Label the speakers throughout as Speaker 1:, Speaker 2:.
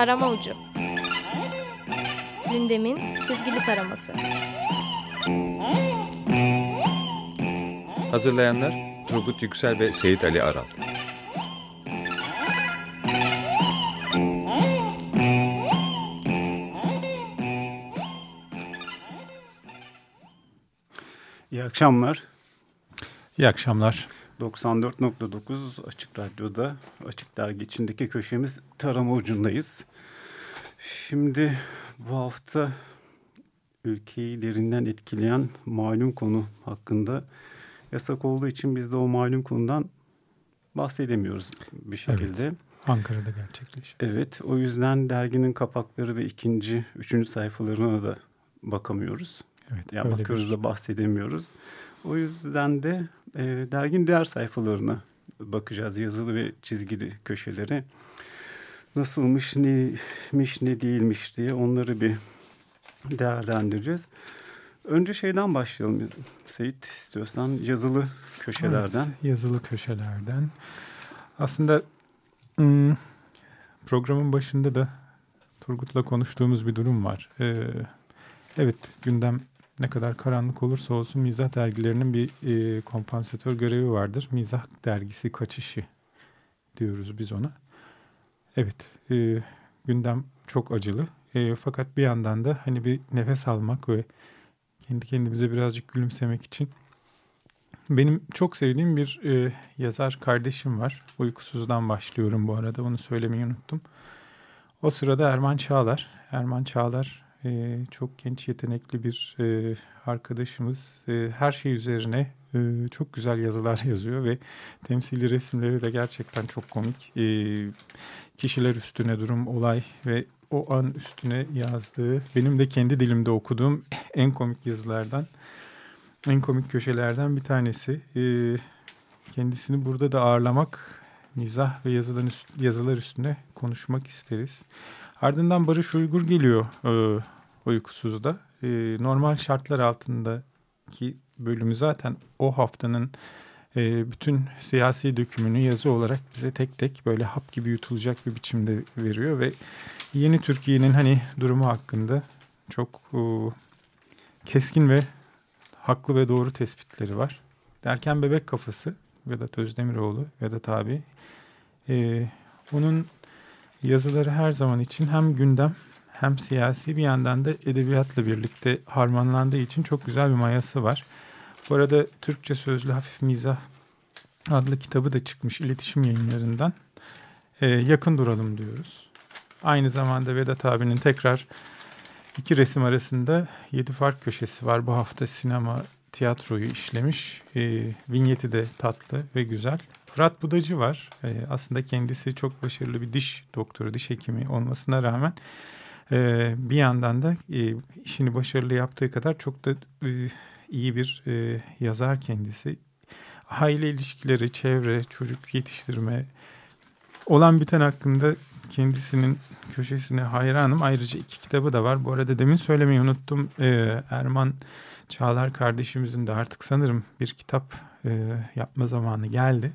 Speaker 1: Tarama Ucu Gündemin çizgili taraması
Speaker 2: Hazırlayanlar Turgut Yüksel ve Seyit Ali Aral
Speaker 3: İyi akşamlar.
Speaker 4: İyi akşamlar.
Speaker 3: 94.9 Açık Radyo'da Açık Dergi içindeki köşemiz tarama ucundayız. Şimdi bu hafta ülkeyi derinden etkileyen malum konu hakkında yasak olduğu için biz de o malum konudan bahsedemiyoruz bir şekilde.
Speaker 4: Evet, Ankara'da gerçekleşiyor.
Speaker 3: Evet o yüzden derginin kapakları ve ikinci, üçüncü sayfalarına da bakamıyoruz.
Speaker 4: Evet,
Speaker 3: ya bakıyoruz bir... da bahsedemiyoruz. O yüzden de e, dergin diğer sayfalarına bakacağız. Yazılı ve çizgili köşeleri. Nasılmış, neymiş, ne değilmiş diye onları bir değerlendireceğiz. Önce şeyden başlayalım Seyit istiyorsan yazılı köşelerden.
Speaker 4: Evet, yazılı köşelerden. Aslında hmm, programın başında da Turgut'la konuştuğumuz bir durum var. Ee, evet gündem ne kadar karanlık olursa olsun mizah dergilerinin bir e, kompansatör görevi vardır. Mizah dergisi kaçışı diyoruz biz ona. Evet, e, gündem çok acılı. E, fakat bir yandan da hani bir nefes almak ve kendi kendimize birazcık gülümsemek için benim çok sevdiğim bir e, yazar kardeşim var. Uykusuzdan başlıyorum bu arada. Onu söylemeyi unuttum. O sırada Erman Çağlar. Erman Çağlar e, çok genç yetenekli bir e, arkadaşımız. E, her şey üzerine e, çok güzel yazılar yazıyor ve temsili resimleri de gerçekten çok komik. E, kişiler üstüne durum, olay ve o an üstüne yazdığı, benim de kendi dilimde okuduğum en komik yazılardan, en komik köşelerden bir tanesi. E, kendisini burada da ağırlamak, mizah ve yazılar, yazılar üstüne konuşmak isteriz. Ardından Barış Uygur geliyor e, uykusuzda. E, normal şartlar altındaki bölümü zaten o haftanın e, bütün siyasi dökümünü yazı olarak bize tek tek böyle hap gibi yutulacak bir biçimde veriyor ve yeni Türkiye'nin hani durumu hakkında çok e, keskin ve haklı ve doğru tespitleri var. Derken Bebek Kafası Vedat Özdemiroğlu, Vedat abi. E, onun yazıları her zaman için hem gündem hem siyasi bir yandan da edebiyatla birlikte harmanlandığı için çok güzel bir mayası var. Bu arada Türkçe Sözlü Hafif Mizah adlı kitabı da çıkmış iletişim yayınlarından. Ee, yakın duralım diyoruz. Aynı zamanda Vedat abinin tekrar iki resim arasında Yedi Fark Köşesi var. Bu hafta sinema, tiyatroyu işlemiş. E, vinyeti de tatlı ve güzel. Fırat Budacı var. E, aslında kendisi çok başarılı bir diş doktoru, diş hekimi olmasına rağmen e, bir yandan da e, işini başarılı yaptığı kadar çok da e, iyi bir e, yazar kendisi. Aile ilişkileri, çevre, çocuk yetiştirme, olan biten hakkında kendisinin köşesine hayranım. Ayrıca iki kitabı da var. Bu arada demin söylemeyi unuttum. Ee, Erman Çağlar kardeşimizin de artık sanırım bir kitap e, yapma zamanı geldi.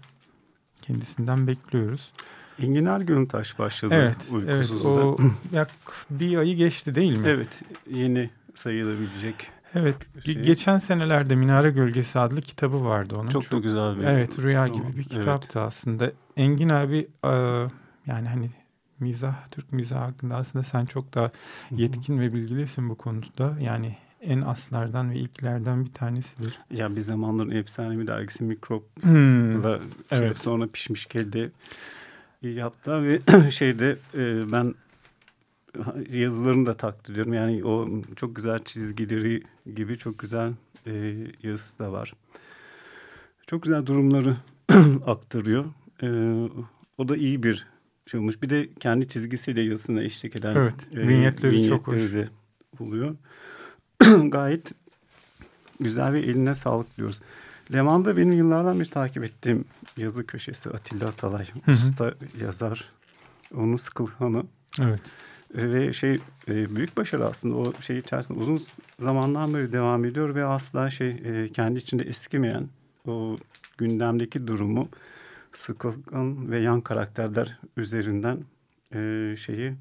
Speaker 4: Kendisinden bekliyoruz.
Speaker 3: Engin Ergüntaş başladı
Speaker 4: evet, Evet, o yak bir ayı geçti değil mi?
Speaker 3: Evet, yeni sayılabilecek.
Speaker 4: Evet, şey. geçen senelerde Minare Gölgesi adlı kitabı vardı onun.
Speaker 3: Çok, çok da güzel bir.
Speaker 4: Evet, Rüya gibi bir kitaptı evet. aslında. Engin abi e, yani hani mizah, Türk mizah hakkında aslında sen çok daha yetkin ve bilgilisin bu konuda. Yani en aslardan ve ilklerden bir tanesidir.
Speaker 3: Ya bir zamanların efsane dergisi Mikrop'la hmm. evet. sonra pişmiş kelde yaptı ve şeyde e, ben yazılarını da takdir ediyorum. Yani o çok güzel çizgileri gibi çok güzel e, yazısı da var. Çok güzel durumları aktarıyor. E, o da iyi bir şey olmuş. Bir de kendi çizgisiyle yazısına eşlik eden
Speaker 4: evet, e, vinyetleri, çok hoş.
Speaker 3: de buluyor. Gayet güzel ve eline sağlık diyoruz. Leman'da benim yıllardan bir takip ettiğim yazı köşesi Atilla Atalay. Hı hı. Usta yazar. Onun Sıkılhan'ı.
Speaker 4: Evet.
Speaker 3: Ve şey e, büyük başarı aslında o şey içerisinde uzun zamandan beri devam ediyor ve asla şey e, kendi içinde eskimeyen o gündemdeki durumu Sıkılgan ve yan karakterler üzerinden e, şeyi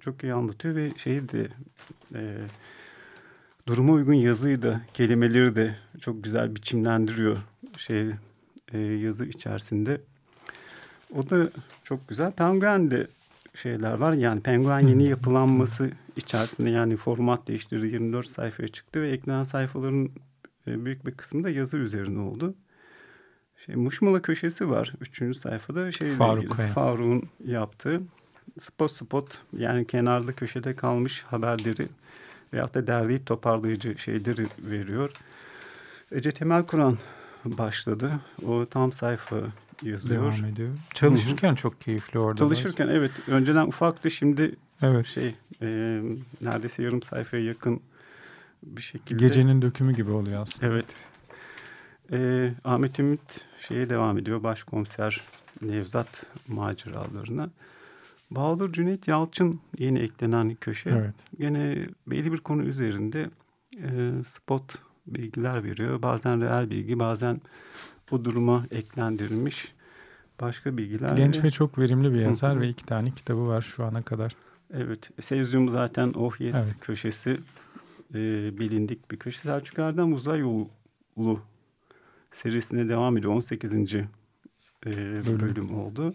Speaker 3: çok iyi anlatıyor ve şeydi e, duruma uygun yazıyı da kelimeleri de çok güzel biçimlendiriyor şey e, yazı içerisinde. O da çok güzel. Penguen'de şeyler var. Yani Penguen yeni yapılanması içerisinde yani format değiştirdi. 24 sayfaya çıktı ve eklenen sayfaların e, büyük bir kısmı da yazı üzerine oldu. Şey, Muşmula köşesi var. Üçüncü sayfada. Şeyle
Speaker 4: Faruk.
Speaker 3: Faruk'un yaptığı spot spot yani kenarda köşede kalmış haberleri veyahut da derleyip toparlayıcı şeyleri veriyor. Ece Temel Kur'an başladı. O tam sayfa yazıyor.
Speaker 4: Devam ediyor. Çalışırken çok keyifli orada.
Speaker 3: Çalışırken evet önceden ufaktı şimdi
Speaker 4: Evet.
Speaker 3: şey e, neredeyse yarım sayfaya yakın bir şekilde.
Speaker 4: Gecenin dökümü gibi oluyor aslında.
Speaker 3: Evet. E, Ahmet Ümit şeye devam ediyor. Başkomiser Nevzat maceralarına. Bahadır Cüneyt Yalçın yeni eklenen köşe.
Speaker 4: Evet.
Speaker 3: Gene belli bir konu üzerinde e, spot bilgiler veriyor. Bazen reel bilgi, bazen bu duruma eklendirilmiş başka bilgiler.
Speaker 4: Genç ve çok verimli bir yazar ve iki tane kitabı var şu ana kadar.
Speaker 3: Evet, Sezyum zaten Oh Yes
Speaker 4: Evet.
Speaker 3: köşesi e, bilindik bir köşe. Selçuk Erdem Uzay Yolu serisine devam ediyor. 18. E, bölüm. oldu.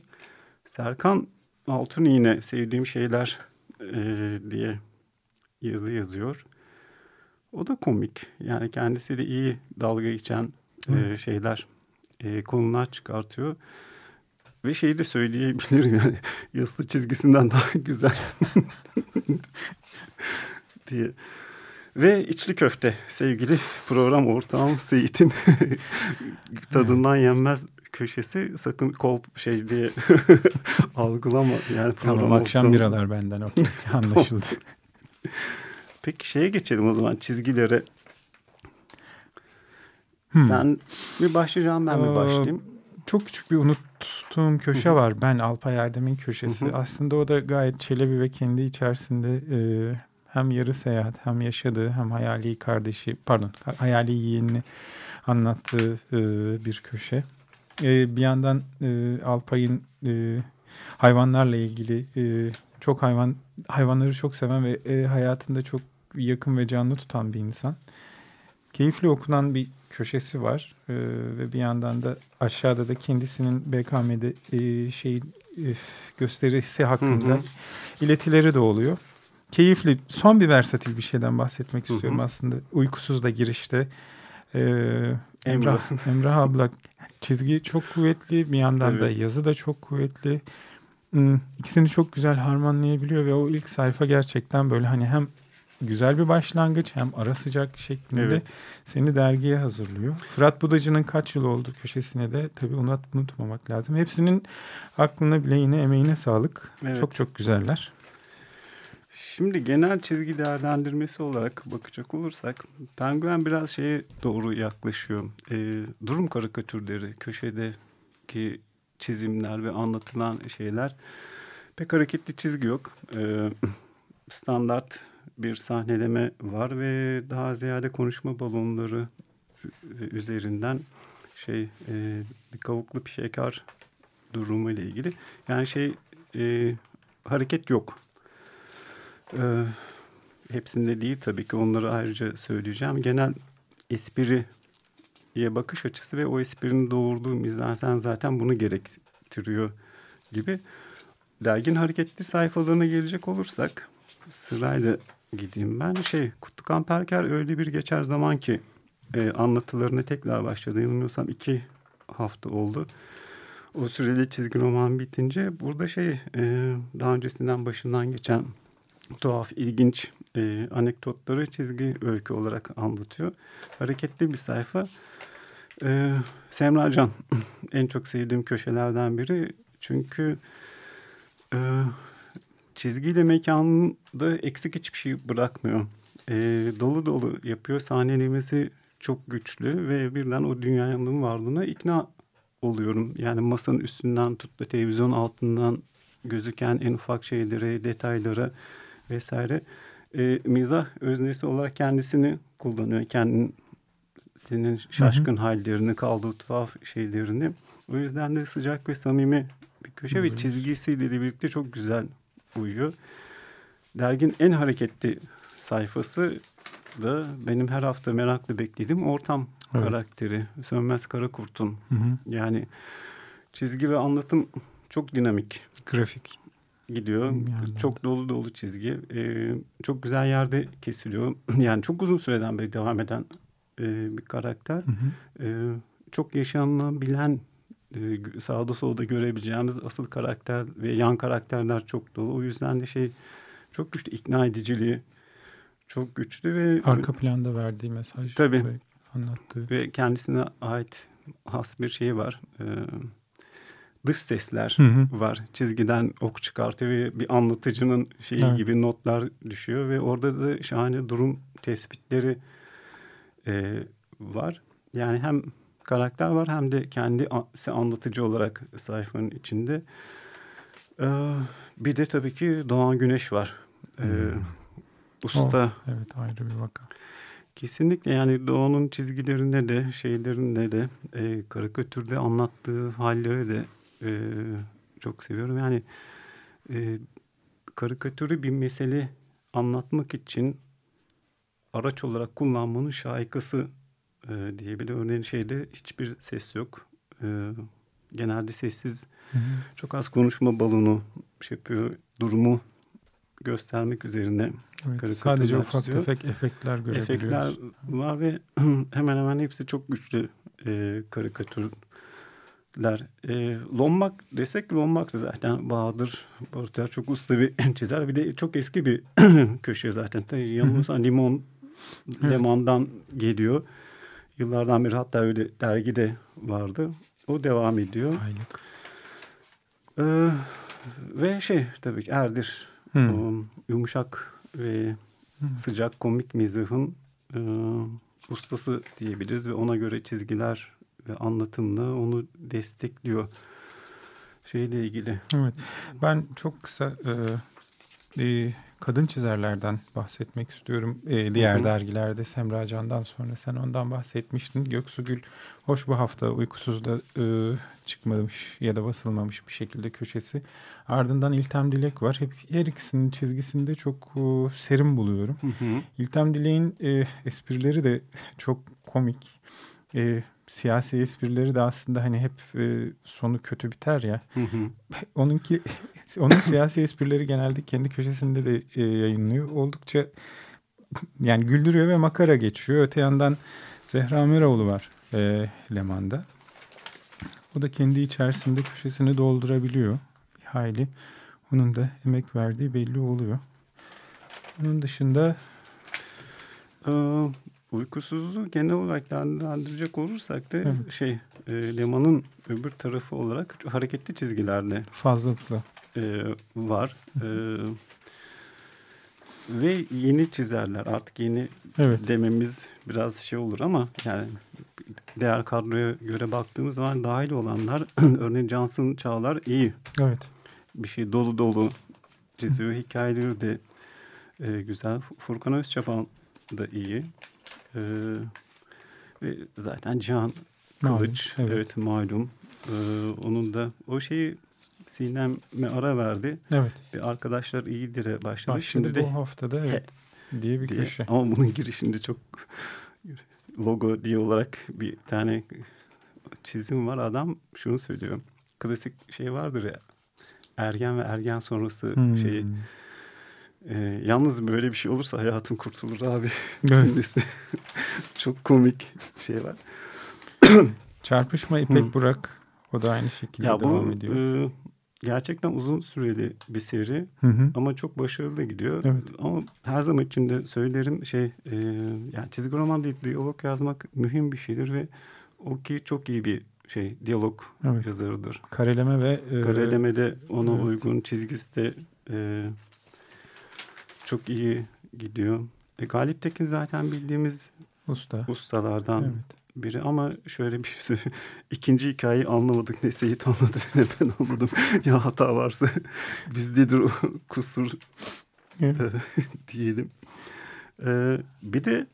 Speaker 3: Serkan Altun yine sevdiğim şeyler e, diye yazı yazıyor. O da komik. Yani kendisi de iyi dalga geçen e, şeyler, e, konular çıkartıyor. Ve şeyi de söyleyebilirim yani yazısı çizgisinden daha güzel diye. Ve içli köfte sevgili program ortağım Seyit'in tadından yenmez köşesi sakın kol şey diye algılama yani
Speaker 4: Tamam akşam
Speaker 3: ortağım.
Speaker 4: biralar benden okey. Anlaşıldı.
Speaker 3: Peki şeye geçelim o zaman çizgilere.
Speaker 4: Hmm.
Speaker 3: Sen mi başlayacaksın ben mi
Speaker 4: Ee,
Speaker 3: başlayayım?
Speaker 4: Çok küçük bir unuttuğum köşe var. Ben Alpay Erdem'in köşesi. Aslında o da gayet Çelebi ve kendi içerisinde e, hem yarı seyahat hem yaşadığı hem hayali kardeşi pardon hayali yeğenini anlattığı e, bir köşe. E, bir yandan e, Alpay'ın e, hayvanlarla ilgili e, çok hayvan hayvanları çok seven ve e, hayatında çok yakın ve canlı tutan bir insan. Keyifli okunan bir köşesi var E, ve bir yandan da aşağıda da kendisinin BKM'de e, şey e, gösterisi hakkında
Speaker 3: Hı hı.
Speaker 4: iletileri de oluyor. Keyifli. Son bir versatil bir şeyden bahsetmek
Speaker 3: Hı hı.
Speaker 4: istiyorum aslında. Uykusuz da girişte. E, Emrah,
Speaker 3: Emrah.
Speaker 4: Abla çizgi çok kuvvetli. Bir yandan da
Speaker 3: Evet.
Speaker 4: yazı da çok kuvvetli. Hmm, İkisini çok güzel harmanlayabiliyor ve o ilk sayfa gerçekten böyle hani hem güzel bir başlangıç hem ara sıcak şeklinde
Speaker 3: Evet.
Speaker 4: seni dergiye hazırlıyor. Fırat Budacı'nın kaç yıl oldu köşesine de tabii unut, unutmamak lazım. Hepsinin aklına bileğine emeğine sağlık.
Speaker 3: Evet.
Speaker 4: Çok çok güzeller.
Speaker 3: Şimdi genel çizgi değerlendirmesi olarak bakacak olursak Penguen biraz şeye doğru yaklaşıyor. Ee, durum karikatürleri, köşedeki çizimler ve anlatılan şeyler pek hareketli çizgi yok. Ee, standart bir sahneleme var ve daha ziyade konuşma balonları üzerinden şey e, bir kavuklu pişekar durumu ile ilgili. Yani şey e, hareket yok. Ee, hepsinde değil tabii ki onları ayrıca söyleyeceğim. Genel espriye bakış açısı ve o esprinin doğurduğu mizansen zaten bunu gerektiriyor gibi. Dergin hareketli sayfalarına gelecek olursak sırayla gideyim ben. Şey Kutlukan Perker öyle bir geçer zaman ki e, anlatılarına tekrar başladı. Yanılmıyorsam iki hafta oldu. O süreli çizgi roman bitince burada şey e, daha öncesinden başından geçen tuhaf, ilginç e, anekdotları çizgi öykü olarak anlatıyor. Hareketli bir sayfa. E, Semra Can en çok sevdiğim köşelerden biri. Çünkü e, çizgiyle mekanında eksik hiçbir şey bırakmıyor. E, dolu dolu yapıyor. Sahnelemesi çok güçlü ve birden o dünyanın varlığına ikna oluyorum. Yani masanın üstünden tut televizyon altından gözüken en ufak şeylere, detaylara vesaire. E, mizah öznesi olarak kendisini kullanıyor. Kendisinin şaşkın hallerini, kaldığı tuhaf şeylerini. O yüzden de sıcak ve samimi bir köşe ve
Speaker 4: Evet.
Speaker 3: çizgisiyle de birlikte çok güzel uyuyor. dergin en hareketli sayfası da benim her hafta meraklı beklediğim ortam
Speaker 4: Evet.
Speaker 3: karakteri. Sönmez Karakurt'un.
Speaker 4: Hı hı.
Speaker 3: Yani çizgi ve anlatım çok dinamik
Speaker 4: Grafik.
Speaker 3: Gidiyor.
Speaker 4: Yani.
Speaker 3: Çok dolu dolu çizgi. Ee, çok güzel yerde kesiliyor. Yani çok uzun süreden beri devam eden e, bir karakter.
Speaker 4: Hı hı.
Speaker 3: Ee, çok yaşanabilen e, sağda solda görebileceğimiz asıl karakter ve yan karakterler çok dolu. O yüzden de şey çok güçlü ikna ediciliği çok güçlü ve
Speaker 4: Arka planda verdiği mesaj.
Speaker 3: Tabii.
Speaker 4: ve Anlattığı.
Speaker 3: ve kendisine ait has bir şey var. Ee, dış sesler
Speaker 4: Hı hı.
Speaker 3: var. Çizgiden ok çıkartıyor ve bir anlatıcının şeyi
Speaker 4: Evet.
Speaker 3: gibi notlar düşüyor ve orada da şahane durum tespitleri e, var. Yani hem karakter var hem de kendisi anlatıcı olarak sayfanın içinde. Ee, bir de tabii ki Doğan Güneş var. Ee,
Speaker 4: Hmm.
Speaker 3: usta
Speaker 4: Evet ayrı bir vaka.
Speaker 3: Kesinlikle yani Doğu'nun çizgilerinde de şeylerinde de e, karikatürde anlattığı halleri de e, çok seviyorum. Yani e, karikatürü bir mesele anlatmak için araç olarak kullanmanın şaikası e, diye bir de örneğin şeyde hiçbir ses yok. E, genelde sessiz
Speaker 4: Hı hı.
Speaker 3: çok az konuşma balonu şey yapıyor durumu göstermek üzerine
Speaker 4: Evet, sadece ufak
Speaker 3: çiziyor.
Speaker 4: tefek efektler görebiliyoruz.
Speaker 3: efektler var ve hemen hemen hepsi çok güçlü e, karikatürler. E, Lombak desek Lombak da zaten Bahadır Barutlar çok usta bir çizer. Bir de çok eski bir köşe zaten. Yanılmıyorsam Limon
Speaker 4: Evet.
Speaker 3: Leman'dan geliyor. Yıllardan beri hatta öyle dergide vardı. O devam ediyor.
Speaker 4: Aylık.
Speaker 3: E, ve şey tabii ki Erdir.
Speaker 4: Hı.
Speaker 3: O yumuşak ve
Speaker 4: Hı.
Speaker 3: sıcak komik mizahın e, ustası diyebiliriz ve ona göre çizgiler ve anlatımla onu destekliyor. Şeyle ilgili.
Speaker 4: Evet. Ben çok kısa e, e, kadın çizerlerden bahsetmek istiyorum. E, diğer
Speaker 3: Hı hı.
Speaker 4: dergilerde Semra Can'dan sonra sen ondan bahsetmiştin. Göksu Gül hoş bu hafta uykusuzda e, çıkmamış ya da basılmamış bir şekilde köşesi. Ardından İltem Dilek var. Hep her ikisinin çizgisinde çok e, serin buluyorum. İltem Dilek'in e, esprileri de çok komik. E, siyasi esprileri de aslında hani hep e, sonu kötü biter ya. Onunki onun siyasi esprileri genelde kendi köşesinde de e, yayınlıyor. Oldukça yani güldürüyor ve makara geçiyor. Öte yandan Zehra Meroğlu var e, Leman'da. O da kendi içerisinde köşesini doldurabiliyor. Bir hayli. Onun da emek verdiği belli oluyor. Onun dışında
Speaker 3: Ee, uykusuzluğu genel olarak değerlendirecek olursak da
Speaker 4: Evet.
Speaker 3: şey e, Leman'ın öbür tarafı olarak hareketli çizgilerle
Speaker 4: fazlalıkla.
Speaker 3: e, var. E, ve yeni çizerler artık yeni
Speaker 4: Evet.
Speaker 3: dememiz biraz şey olur ama yani değer kadroya göre baktığımız zaman dahil olanlar örneğin Cansın Çağlar iyi
Speaker 4: Evet.
Speaker 3: bir şey dolu dolu çiziyor. Hikayeleri de e, güzel. Furkan Özçapan da iyi. E, ve zaten Cihan
Speaker 4: Malum,
Speaker 3: Kılıç
Speaker 4: evet.
Speaker 3: evet, malum. E, onun da o şeyi Sinem'e ara verdi.
Speaker 4: Evet.
Speaker 3: Bir arkadaşlar iyidir'e başladı.
Speaker 4: Başladı
Speaker 3: Şimdi de
Speaker 4: bu haftada evet. diye bir
Speaker 3: diye.
Speaker 4: köşe.
Speaker 3: Ama bunun girişinde çok logo diye olarak bir tane çizim var. Adam şunu söylüyor. Klasik şey vardır ya. Ergen ve ergen sonrası
Speaker 4: Hmm.
Speaker 3: şey. E, yalnız böyle bir şey olursa hayatım kurtulur abi.
Speaker 4: Evet.
Speaker 3: Çok komik şey var.
Speaker 4: Çarpışma İpek
Speaker 3: Hı.
Speaker 4: Burak. O da aynı şekilde
Speaker 3: Ya
Speaker 4: devam
Speaker 3: bu
Speaker 4: ediyor.
Speaker 3: e, gerçekten uzun süreli bir seri
Speaker 4: Hı hı.
Speaker 3: ama çok başarılı gidiyor.
Speaker 4: Evet.
Speaker 3: Ama her zaman içinde söylerim şey e, yani çizgi roman değil diyalog yazmak mühim bir şeydir ve o ki çok iyi bir şey diyalog
Speaker 4: Evet.
Speaker 3: yazarıdır.
Speaker 4: Kareleme ve e,
Speaker 3: Karelemede ona
Speaker 4: evet.
Speaker 3: uygun çizgisi de e, çok iyi gidiyor. E, Galip Tekin zaten bildiğimiz
Speaker 4: usta.
Speaker 3: ustalardan
Speaker 4: Evet.
Speaker 3: biri ama şöyle bir şey ikinci hikayeyi anlamadık ne Seyit anladı ne ben anladım ya hata varsa bizdedir o kusur
Speaker 4: Evet.
Speaker 3: diyelim. Ee, bir de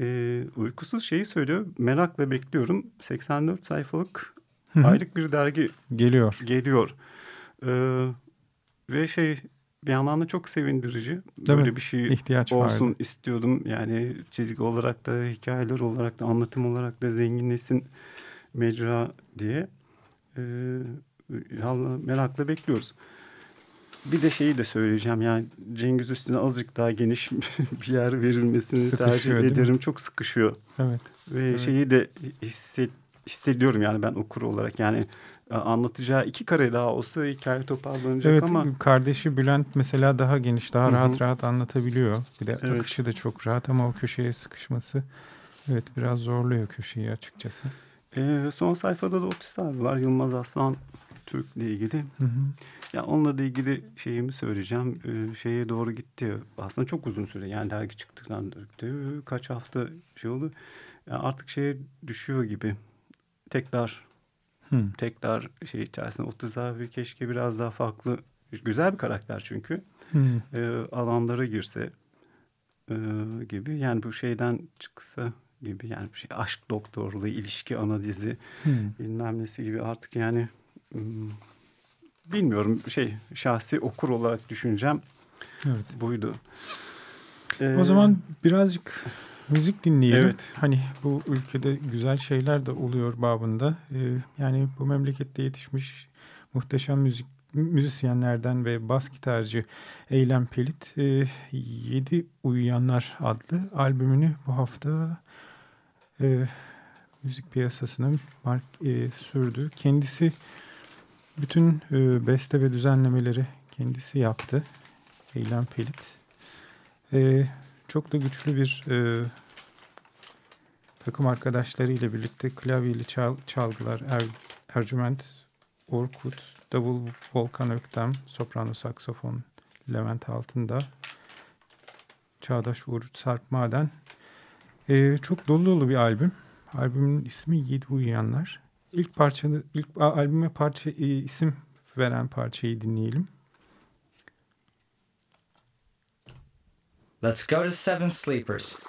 Speaker 3: e, uykusuz şeyi söylüyor merakla bekliyorum 84 sayfalık aylık bir dergi
Speaker 4: Geliyor.
Speaker 3: geliyor. Ee, ve şey bir yandan da çok sevindirici.
Speaker 4: Değil
Speaker 3: Böyle bir şey
Speaker 4: İhtiyaç
Speaker 3: olsun
Speaker 4: vardı.
Speaker 3: istiyordum. Yani çizgi olarak da hikayeler olarak da anlatım olarak da zenginleşsin mecra diye. Ee, merakla bekliyoruz. Bir de şeyi de söyleyeceğim yani Cengiz Üstün'e azıcık daha geniş bir yer verilmesini
Speaker 4: Sıkışıyor,
Speaker 3: tercih ederim. Çok sıkışıyor.
Speaker 4: Evet.
Speaker 3: Ve
Speaker 4: Evet.
Speaker 3: şeyi de hisset, hissediyorum yani ben okur olarak yani anlatacağı iki kare daha olsa hikaye toparlanacak
Speaker 4: Evet
Speaker 3: ama
Speaker 4: kardeşi Bülent mesela daha geniş, daha
Speaker 3: Hı hı.
Speaker 4: rahat rahat anlatabiliyor. Bir de
Speaker 3: Evet.
Speaker 4: akışı da çok rahat ama o köşeye sıkışması evet biraz zorluyor köşeyi açıkçası.
Speaker 3: e, son sayfada da Otis abi var Yılmaz Aslan Türk'le ilgili.
Speaker 4: Hı hı.
Speaker 3: Ya onunla da ilgili şeyimi söyleyeceğim. Ee, şeye doğru gitti. Aslında çok uzun süre. Yani dergi çıktıktan. Kaç hafta şey oldu. Ya artık şeye düşüyor gibi. Tekrar
Speaker 4: Hı.
Speaker 3: tekrar şey içerisinde 30 abi keşke biraz daha farklı güzel bir karakter çünkü
Speaker 4: Hı.
Speaker 3: Ee, alanlara girse e, gibi yani bu şeyden çıksa gibi yani bir şey aşk doktorluğu ilişki analizi
Speaker 4: Hı.
Speaker 3: bilmem nesi gibi artık yani hmm, bilmiyorum şey şahsi okur olarak düşüncem
Speaker 4: Evet.
Speaker 3: buydu.
Speaker 4: O
Speaker 3: Ee,
Speaker 4: zaman birazcık müzik dinleyelim.
Speaker 3: Evet.
Speaker 4: Hani bu ülkede güzel şeyler de oluyor babında. Ee, yani bu memlekette yetişmiş muhteşem müzik müzisyenlerden ve bas gitarcı Eylem Pelit e, Yedi Uyuyanlar adlı albümünü bu hafta e, müzik piyasasına mark, e, sürdü. Kendisi bütün e, beste ve düzenlemeleri kendisi yaptı. Eylem Pelit. E, çok da güçlü bir e, takım arkadaşlarıyla birlikte klavyeli çal, çalgılar er, Ercüment Orkut, davul Volkan Öktem, soprano saksafon Levent Altında, Çağdaş Uğur Sarp Maden. E, çok dolu dolu bir albüm. Albümün ismi Yedi Uyuyanlar. İlk parçanı, ilk albüme parça e, isim veren parçayı dinleyelim.
Speaker 5: Let's go to Seven Sleepers.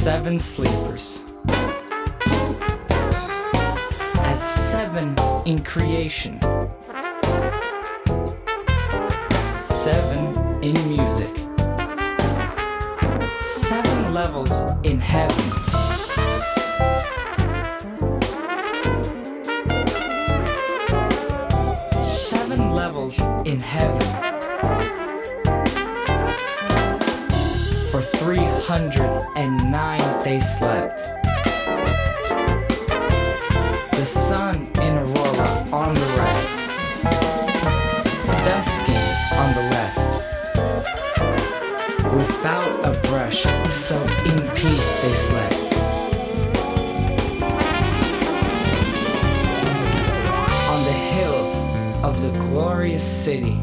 Speaker 5: seven sleepers. As seven in creation. Seven in music. Seven levels in heaven. 309 they slept. The sun in aurora on the right. Dusking on the left. Without a brush, so in peace they slept. On the hills of the glorious city.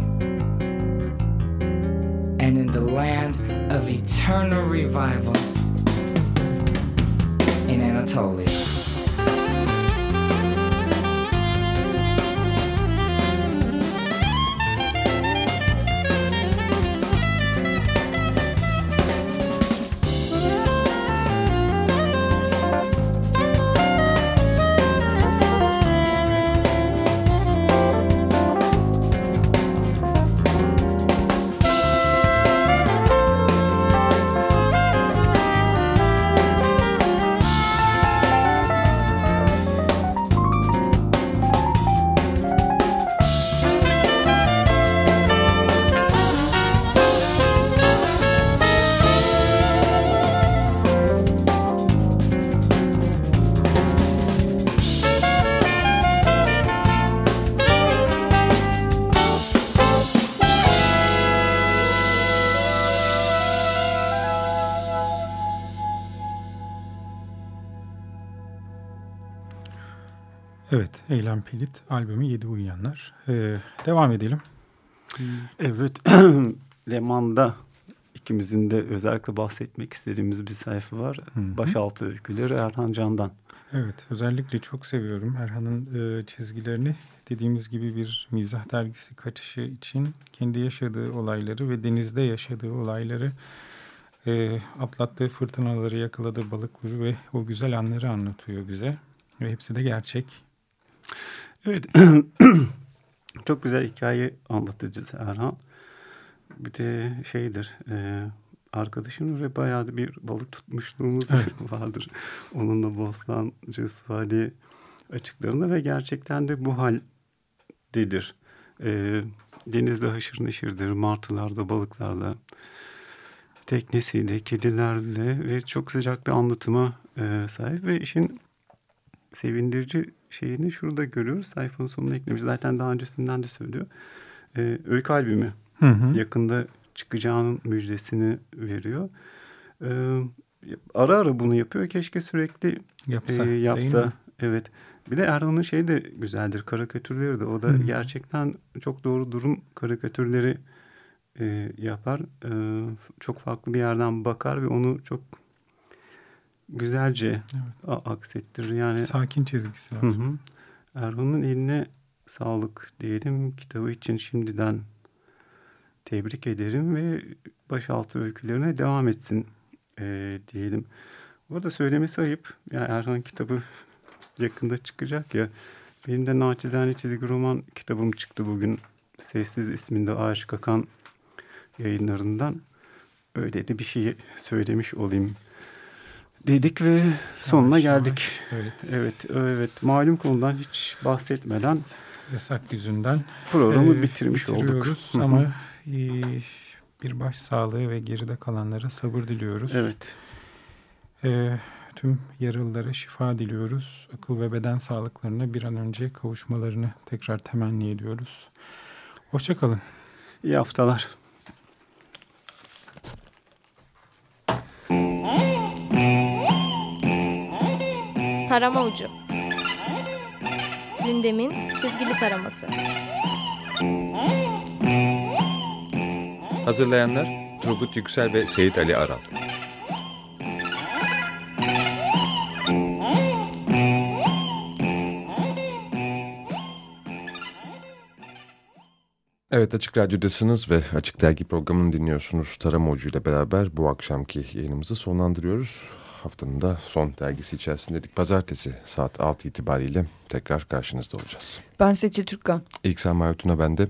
Speaker 5: And in the land of eternal revival in Anatolia.
Speaker 4: Evet, Eylem Pelit albümü Yedi Uyuyanlar. Ee, devam edelim.
Speaker 3: Evet, Leman'da ikimizin de özellikle bahsetmek istediğimiz bir sayfa var.
Speaker 4: hı.
Speaker 3: Başaltı öyküleri Erhan Can'dan.
Speaker 4: Evet, özellikle çok seviyorum Erhan'ın e, çizgilerini. Dediğimiz gibi bir mizah dergisi kaçışı için kendi yaşadığı olayları ve denizde yaşadığı olayları, e, atlattığı fırtınaları, yakaladığı balıkları ve o güzel anları anlatıyor bize. Ve hepsi de gerçek.
Speaker 3: Evet, çok güzel hikaye anlatıcısı Erhan. Bir de şeydir, e, arkadaşım ve bayağı da bir balık tutmuşluğumuz vardır. Onunla Bostancı Suadi açıklarında ve gerçekten de bu haldedir. E, denizde haşır neşirdir, martılarda, balıklarla, teknesiyle, kedilerle ve çok sıcak bir anlatıma e, sahip ve işin sevindirici şeyini şurada görüyoruz. Sayfanın sonuna eklemiş. Zaten daha öncesinden de söylüyor. Ee, öykü albümü
Speaker 4: Hı hı.
Speaker 3: yakında çıkacağının müjdesini veriyor. Ee, ara ara bunu yapıyor. Keşke sürekli
Speaker 4: Yapsa,
Speaker 3: e, yapsa. Evet. Bir de Erhan'ın şey de güzeldir. Karikatürleri de. O da
Speaker 4: Hı.
Speaker 3: gerçekten çok doğru durum karikatürleri e, yapar. E, çok farklı bir yerden bakar ve onu çok güzelce a- aksettirir. Yani
Speaker 4: Sakin çizgisi var.
Speaker 3: Hı hı. Erhan'ın eline sağlık diyelim. Kitabı için şimdiden tebrik ederim ve başaltı öykülerine devam etsin e, diyelim. Bu arada söylemesi ayıp. Yani Erhan kitabı yakında çıkacak ya. Benim de naçizane çizgi roman kitabım çıktı bugün. Sessiz isminde Ağaç Kakan yayınlarından. Öyle de bir şey söylemiş olayım dedik ve sonuna
Speaker 4: Yavaş yavaş,
Speaker 3: geldik.
Speaker 4: Evet,
Speaker 3: Evet, evet. Malum konudan hiç bahsetmeden
Speaker 4: yasak yüzünden
Speaker 3: programı
Speaker 4: e,
Speaker 3: bitirmiş olduk.
Speaker 4: Ama e, bir baş sağlığı ve geride kalanlara sabır diliyoruz.
Speaker 3: Evet.
Speaker 4: E, tüm yaralılara şifa diliyoruz. Akıl ve beden sağlıklarına bir an önce kavuşmalarını tekrar temenni ediyoruz. Hoşçakalın.
Speaker 3: İyi haftalar.
Speaker 1: Tarama ucu. Gündemin çizgili taraması.
Speaker 2: Hazırlayanlar Turgut Yüksel ve Seyit Ali Aral. Evet Açık Radyo'dasınız ve Açık Dergi programını dinliyorsunuz. Tarama Ucu ile beraber bu akşamki yayınımızı sonlandırıyoruz. Haftanın da son dergisi içerisindeydik. Pazartesi saat 6 itibariyle tekrar karşınızda olacağız.
Speaker 6: Ben Seçil Türkkan.
Speaker 2: İlk sen Mayut'una ben de